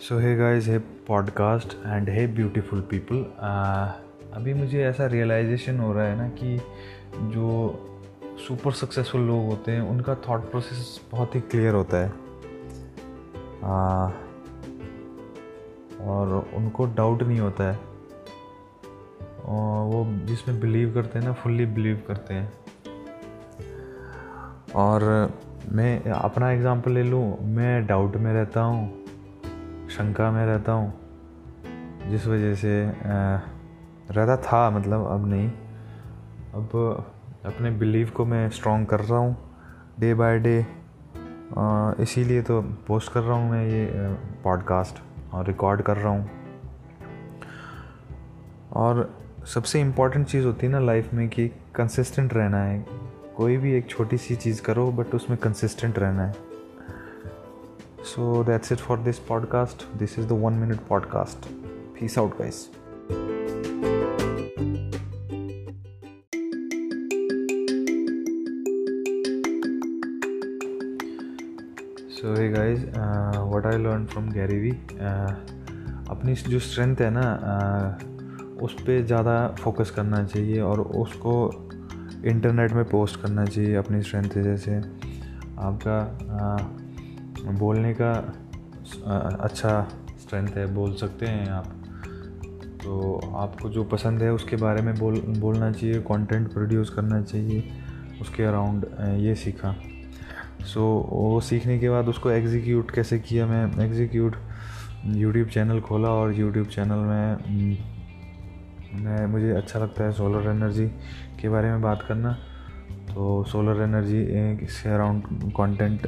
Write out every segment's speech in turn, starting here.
So hey guys hey podcast and hey beautiful people अभी मुझे ऐसा रियलाइजेशन हो रहा है ना कि जो सुपर सक्सेसफुल लोग होते हैं उनका थॉट प्रोसेस बहुत ही क्लियर होता है। Uh, और उनको डाउट नहीं होता है। और वो जिसमें बिलीव करते हैं ना फुल्ली बिलीव करते हैं। और मैं अपना एग्ज़ाम्पल ले लूँ मैं डाउट में रहता हूँ। शंका में रहता हूँ, जिस वजह से रहता था मतलब अब नहीं। अब अपने बिलीव को मैं स्ट्रॉन्ग कर रहा हूँ डे बाय डे इसीलिए तो पोस्ट कर रहा हूँ मैं ये पॉडकास्ट और रिकॉर्ड कर रहा हूँ। और सबसे इंपॉर्टेंट चीज़ होती है ना लाइफ में कि कंसिस्टेंट रहना है। कोई भी एक छोटी सी चीज़ करो बट उसमें कंसिस्टेंट रहना है। So that's it for this podcast this is the one minute podcast peace out guys so hey guys what I learn from Gary Vee अपनी जो स्ट्रेंथ है ना uh, उस पर ज़्यादा फोकस करना चाहिए और उसको इंटरनेट में पोस्ट करना चाहिए अपनी स्ट्रेंथ जैसे आपका आ, बोलने का अच्छा स्ट्रेंथ है बोल सकते हैं आप। तो आपको जो पसंद है उसके बारे में बोल बोलना चाहिए कंटेंट प्रोड्यूस करना चाहिए उसके अराउंड ये सीखा। सो so, वो सीखने के बाद उसको एग्जीक्यूट कैसे किया मैं? एग्जीक्यूट यूट्यूब चैनल खोला और यूट्यूब चैनल में मैं मुझे अच्छा लगता है सोलर एनर्जी के बारे में बात करना। तो सोलर एनर्जी से अराउंड कंटेंट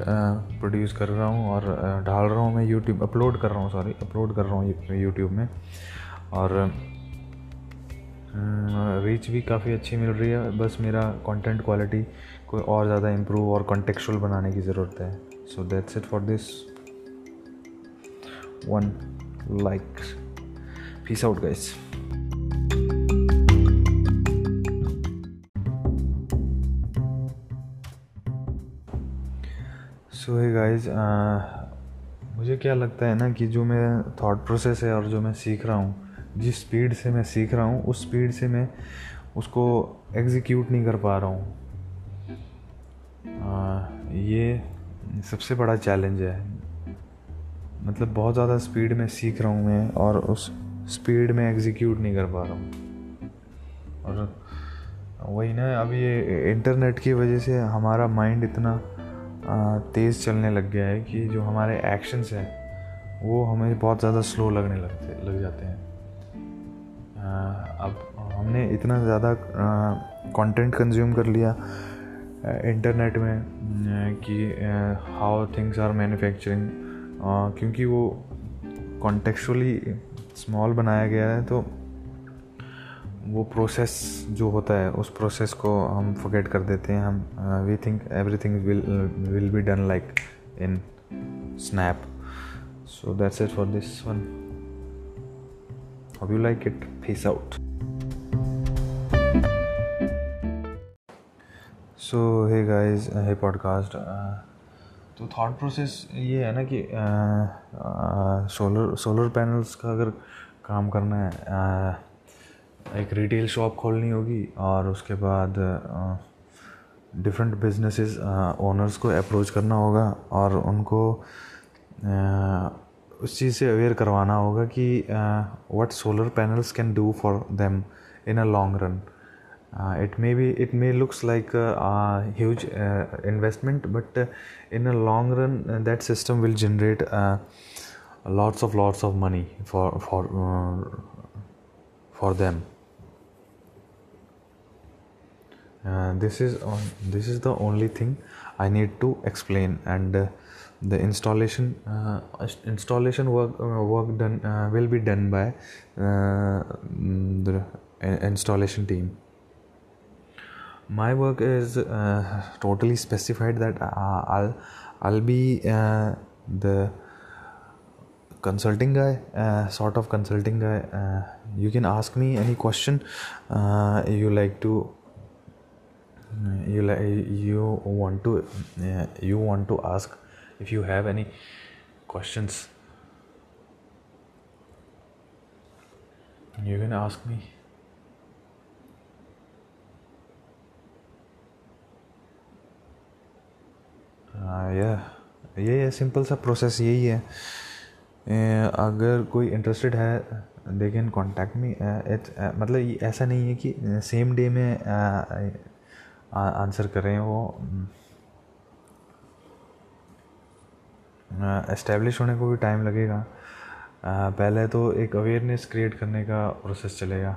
प्रोड्यूस कर रहा हूँ और डाल रहा हूँ मैं यूट्यूब अपलोड कर रहा हूँ सॉरी अपलोड कर रहा हूँ यूट्यूब में। और रीच भी काफ़ी अच्छी मिल रही है, बस मेरा कंटेंट क्वालिटी को और ज़्यादा इम्प्रूव और कॉन्टेक्चुअल बनाने की ज़रूरत है। So that's it for this one like peace out guys so hey guys मुझे क्या लगता है ना कि जो मैं थॉट प्रोसेस है और जो मैं सीख रहा हूँ, जिस स्पीड से मैं सीख रहा हूँ, उस स्पीड से मैं उसको एग्जीक्यूट नहीं कर पा रहा हूँ। ये सबसे बड़ा चैलेंज है। मतलब बहुत ज़्यादा स्पीड में सीख रहा हूँ मैं और उस स्पीड में एग्जीक्यूट नहीं कर पा रहा हूँ। और वही ना, अभी ये इंटरनेट की वजह से हमारा माइंड इतना तेज़ चलने लग गया है कि जो हमारे एक्शंस हैं, वो हमें बहुत ज़्यादा स्लो लगने लगते, लग जाते हैं। अब हमने इतना ज़्यादा कंटेंट कंज्यूम कर लिया इंटरनेट में कि हाउ थिंग्स आर मैन्युफैक्चरिंग क्योंकि वो कॉन्टेक्चुअली स्मॉल बनाया गया है तो वो प्रोसेस जो होता है उस प्रोसेस को हम फॉरगेट कर देते हैं। हम we think everything will will be done like in snap so that's it for this one you like it. Peace out. So hey guys hey podcast. Uh, तो थॉट प्रोसेस ये है ना कि सोलर सोलर पैनल्स का अगर काम करना है uh, एक रिटेल शॉप खोलनी होगी और उसके बाद डिफरेंट बिजनेसेस ओनर्स को अप्रोच करना होगा और उनको उस चीज़ से अवेयर करवाना होगा कि what solar panels can do for them in a long run it may be it may looks like huge investment but in a long run that system will generate lots of lots of money for for for them. Uh, this is uh, this is the only thing i need to explain and uh, the installation uh, installation work uh, work done uh, will be done by the installation team. My work is totally specified that i'll i'll be the consulting guy uh, sort of consulting guy. Uh, you can ask me any question uh, you like to you like you want to you want to ask if you have any questions You can ask me. या ये है simple सा process यही है uh, अगर कोई interested है they can contact मी मतलब ऐसा नहीं है कि सेम डे में आंसर कर वो। इस्टेब्लिश होने को भी टाइम लगेगा। पहले तो एक अवेयरनेस क्रिएट करने का प्रोसेस चलेगा।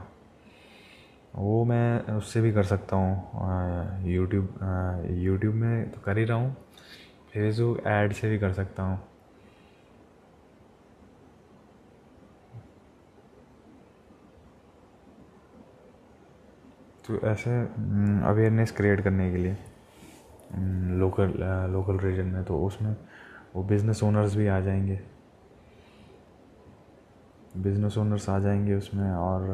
वो मैं उससे भी कर सकता हूँ। यूट्यूब यूट्यूब में तो कर ही रहा हूँ। फेसबुक ऐड से भी कर सकता हूँ। तो ऐसे अवेयरनेस क्रिएट करने के लिए लोकल लोकल रीजन में तो उसमें वो बिज़नेस ओनर्स भी आ जाएँगे। बिज़नेस ओनर्स आ जाएँगे उसमें और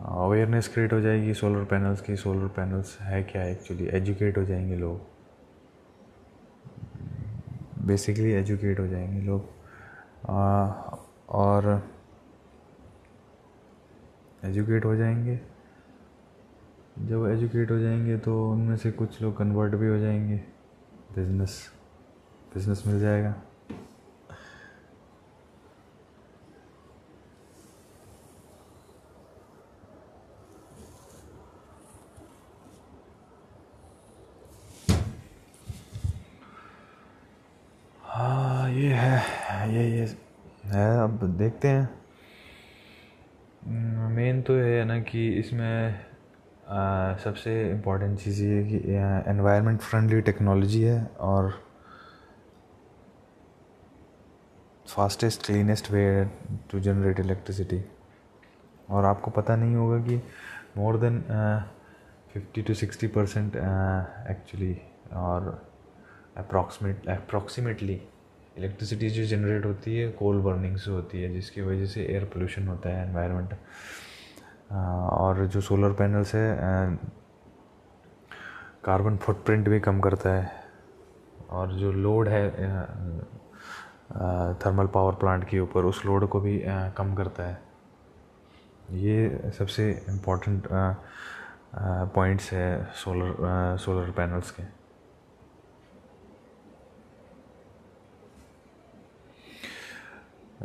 अवेयरनेस क्रिएट हो जाएगी सोलर पैनल्स की सोलर पैनल्स है क्या एक्चुअली एजुकेट हो जाएँगे लोग। बेसिकली एजुकेट हो जाएँगे लोग। और एजुकेट हो जाएँगे। जब एजुकेट हो जाएँगे तो उनमें से कुछ लोग कन्वर्ट भी हो जाएँगे। बिज़नेस बिज़नेस मिल जाएगा। हाँ ये है, ये ये, है, अब देखते हैं। मेन तो है ना कि इसमें आ, सबसे इम्पोर्टेंट चीज़ ये कि एनवायरनमेंट फ्रेंडली टेक्नोलॉजी है और fastest cleanest way to generate electricity और आपको पता नहीं होगा कि more than fifty to sixty percent actually और अप्रॉक्सीमेट अप्रॉक्सीमेटली इलेक्ट्रिसिटी जो जनरेट होती है, कोल बर्निंग से होती है, जिसकी वजह से एयर पोल्यूशन होता है एनवायरनमेंट और जो सोलर पैनल्स है कार्बन फुटप्रिंट भी कम करता है। और जो लोड है थर्मल पावर प्लांट के ऊपर, उस लोड को भी कम करता है। ये सबसे इम्पोर्टेंट पॉइंट्स है सोलर सोलर पैनल्स के।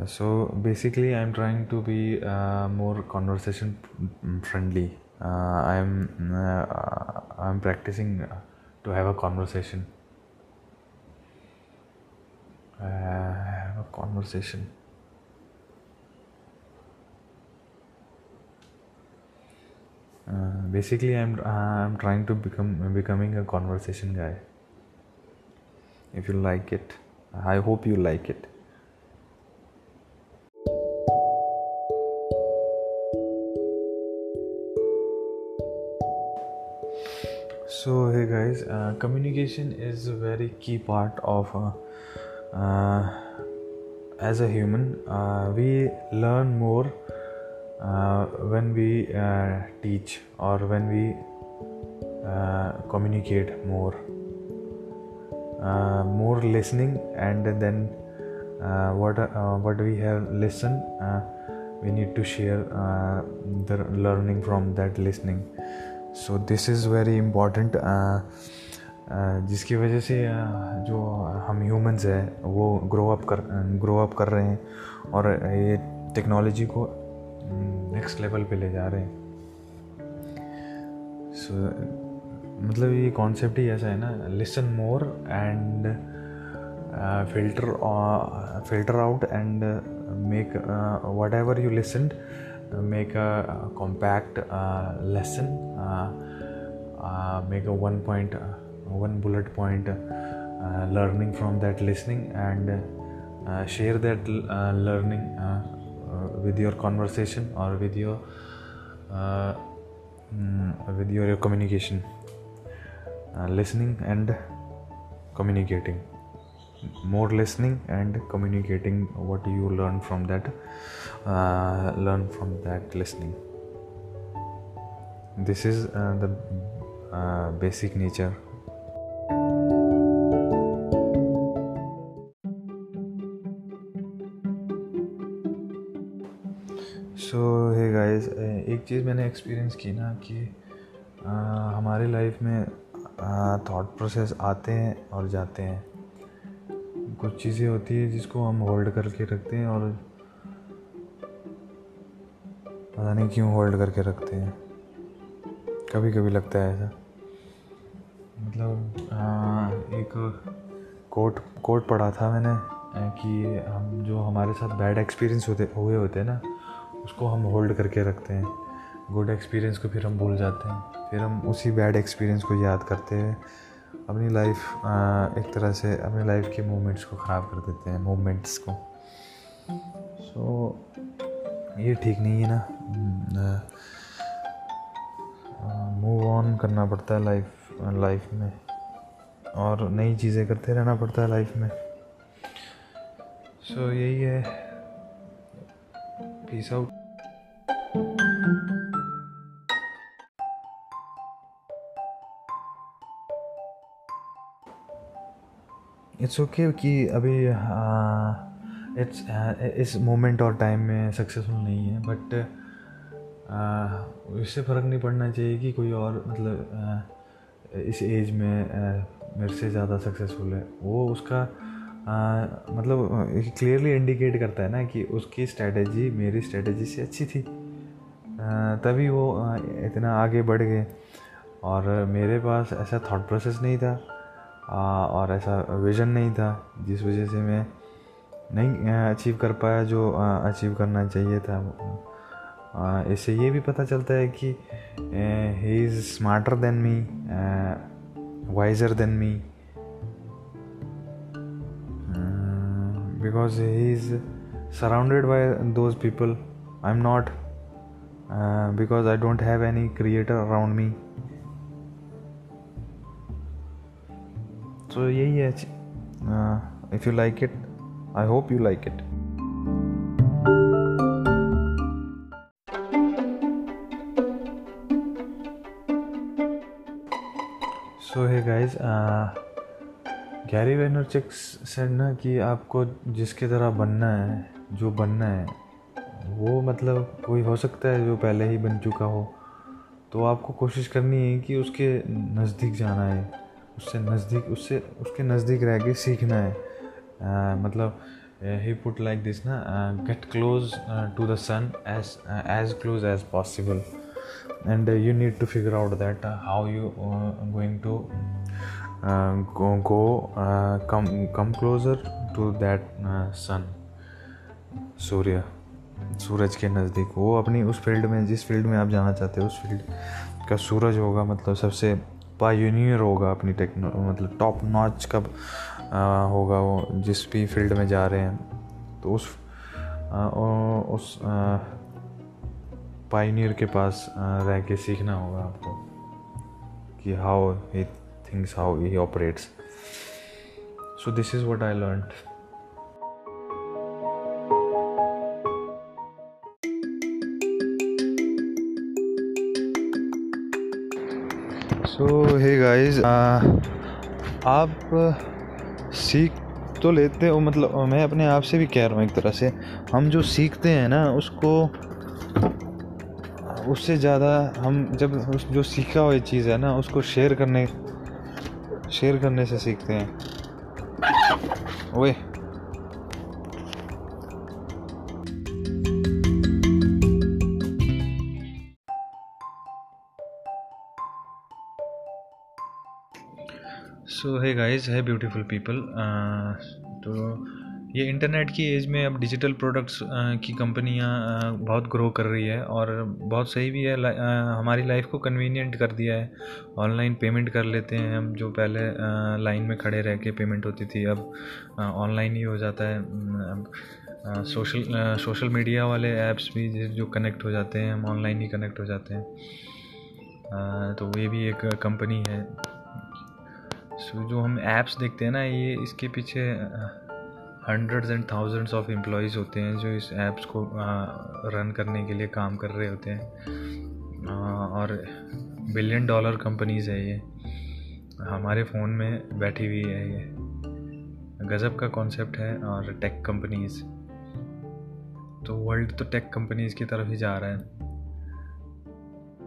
So basically i'm trying to be uh, more conversation friendly. Uh, i'm uh, i'm practicing to have a conversation. Have a conversation. Basically i'm i'm trying to become becoming a conversation guy. If you like it i hope you like it so hey guys uh, communication is a very key part of uh, uh, as a human uh, we learn more uh, when we uh, teach or when we communicate more. More listening and then what what we have listened we need to share the learning from that listening so this is very important जिसकी वजह से uh, जो हम humans हैं वो grow up कर grow up कर रहे हैं और ये टेक्नोलॉजी को नेक्स्ट mm, लेवल पे ले जा रहे हैं। सो so, मतलब ये कॉन्सेप्ट ही ऐसा है ना listen more and filter filter out and make whatever you listen Uh, make a, a compact uh, lesson uh, uh, make a one point uh, one bullet point learning from that listening and share that learning with your conversation or with your mm, with your, your communication listening and communicating more listening and communicating what you learn from that uh, learn from that listening this is uh, the uh, basic nature so hey guys एक चीज़ मैंने experience की ना कि आ, हमारी life में thought process आते हैं और जाते हैं कुछ चीज़ें होती है जिसको हम होल्ड करके रखते हैं और पता नहीं क्यों होल्ड करके रखते हैं। कभी कभी लगता है ऐसा। मतलब आ, एक कोट कोट पढ़ा था मैंने कि हम जो हमारे साथ बैड एक्सपीरियंस होते हुए होते हैं ना उसको हम होल्ड करके रखते हैं। गुड एक्सपीरियंस को फिर हम भूल जाते हैं। फिर हम उसी बैड एक्सपीरियंस को याद करते हैं। अपनी लाइफ एक तरह से अपनी लाइफ के मोमेंट्स को ख़राब कर देते हैं मोमेंट्स को। सो so, ये ठीक नहीं है ना। मूव ऑन करना पड़ता है लाइफ लाइफ में। और नई चीज़ें करते रहना पड़ता है लाइफ में। सो so, यही है। पीस आउट इट्स ओके कि अभी इट्स इस मोमेंट और टाइम में सक्सेसफुल नहीं है बट इससे फ़र्क नहीं पड़ना चाहिए कि कोई और मतलब इस एज में मेरे से ज़्यादा सक्सेसफुल है। वो उसका आ, मतलब क्लियरली इंडिकेट करता है ना कि उसकी स्ट्रेटजी मेरी स्ट्रेटजी से अच्छी थी। तभी वो इतना आगे बढ़ गए और मेरे पास ऐसा थॉट प्रोसेस नहीं था। और ऐसा विज़न नहीं था, जिस वजह से मैं नहीं अचीव कर पाया जो अचीव करना चाहिए था। इससे ये भी पता चलता है कि he is smarter than me wiser than me because he is surrounded by those people I am not because I don't have any creator around me so यही है if you like it I hope you like it so hey guys Gary वेनरचिक्स said ना कि आपको जिसके तरह बनना है, जो बनना है, वो मतलब कोई हो सकता है जो पहले ही बन चुका हो। तो आपको कोशिश करनी है कि उसके नज़दीक जाना है। उससे नज़दीक उससे उसके नज़दीक रह के सीखना है। uh, मतलब ही पुट लाइक दिस ना get close to the sun as as close as possible and you need to figure out that how you going to go come come closer to that sun सूर्य सूरज के नज़दीक। वो अपनी उस field में जिस field में आप जाना चाहते हो उस फ़ील्ड का सूरज होगा मतलब सबसे पायोनियर होगा अपनी टेक्नो मतलब टॉप नॉच कब होगा वो जिस भी फ़ील्ड में जा रहे हैं। तो उस आ, उस पाइनियर के पास रह के सीखना होगा आपको कि how he things how he operates so this is what I learn so hey guys आप सीख तो लेते हो मतलब मैं अपने आप से भी कह रहा हूँ एक तरह से। हम जो सीखते हैं ना, उसको, उससे ज़्यादा हम जब उस, जो सीखा हुई चीज़ है ना, उसको शेयर करने शेयर करने से सीखते हैं। ओए। सो है गाइस है ब्यूटीफुल पीपल तो ये इंटरनेट की एज में अब डिजिटल प्रोडक्ट्स uh, की कंपनियाँ uh, बहुत ग्रो कर रही है और बहुत सही भी है uh, हमारी लाइफ को कन्वीनियंट कर दिया है। ऑनलाइन पेमेंट कर लेते हैं हम जो पहले लाइन में खड़े रह के पेमेंट होती थी अब ऑनलाइन ही हो जाता है। अब सोशल सोशल मीडिया वाले ऐप्स भी जो कनेक्ट हो जाते हैं हम ऑनलाइन ही कनेक्ट हो जाते हैं। तो ये भी एक कंपनी है। सो जो हम ऐप्स देखते हैं ना ये इसके पीछे hundreds and thousands of employees होते हैं जो इस ऐप्स को रन करने के लिए काम कर रहे होते हैं। और बिलियन डॉलर कंपनीज़ है ये। हमारे फ़ोन में बैठी हुई है ये। गज़ब का कॉन्सेप्ट है और टेक कंपनीज़ तो वर्ल्ड तो टेक कंपनीज़ की तरफ़ ही जा रहा है।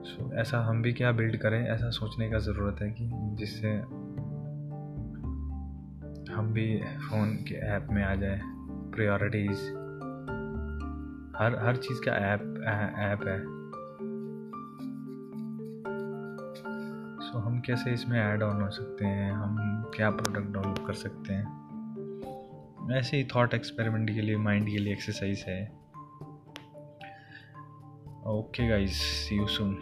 सो so, ऐसा हम भी क्या बिल्ड करें? ऐसा सोचने का ज़रूरत है कि जिससे हम भी फ़ोन के ऐप में आ जाए। प्रायोरिटीज़ हर हर चीज़ का ऐप ऐप है। सो हम कैसे इसमें ऐड ऑन हो सकते हैं? हम क्या प्रोडक्ट डेवलप कर सकते हैं? ऐसे ही थॉट एक्सपेरिमेंट के लिए माइंड के लिए एक्सरसाइज है। Okay guys see you soon